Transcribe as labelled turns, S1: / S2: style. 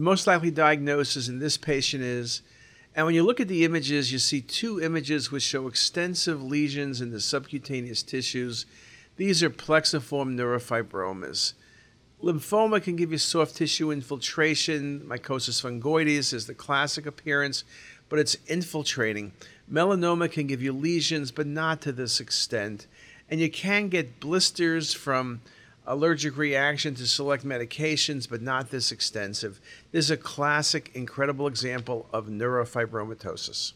S1: The most likely diagnosis in this patient is, and when you look at the images, you see two images which show extensive lesions in the subcutaneous tissues. These are plexiform neurofibromas. Lymphoma can give you soft tissue infiltration. Mycosis fungoides is the classic appearance, but it's infiltrating. Melanoma can give you lesions, but not to this extent. And you can get blisters from allergic reaction to select medications, but not this extensive. This is a classic, incredible example of neurofibromatosis.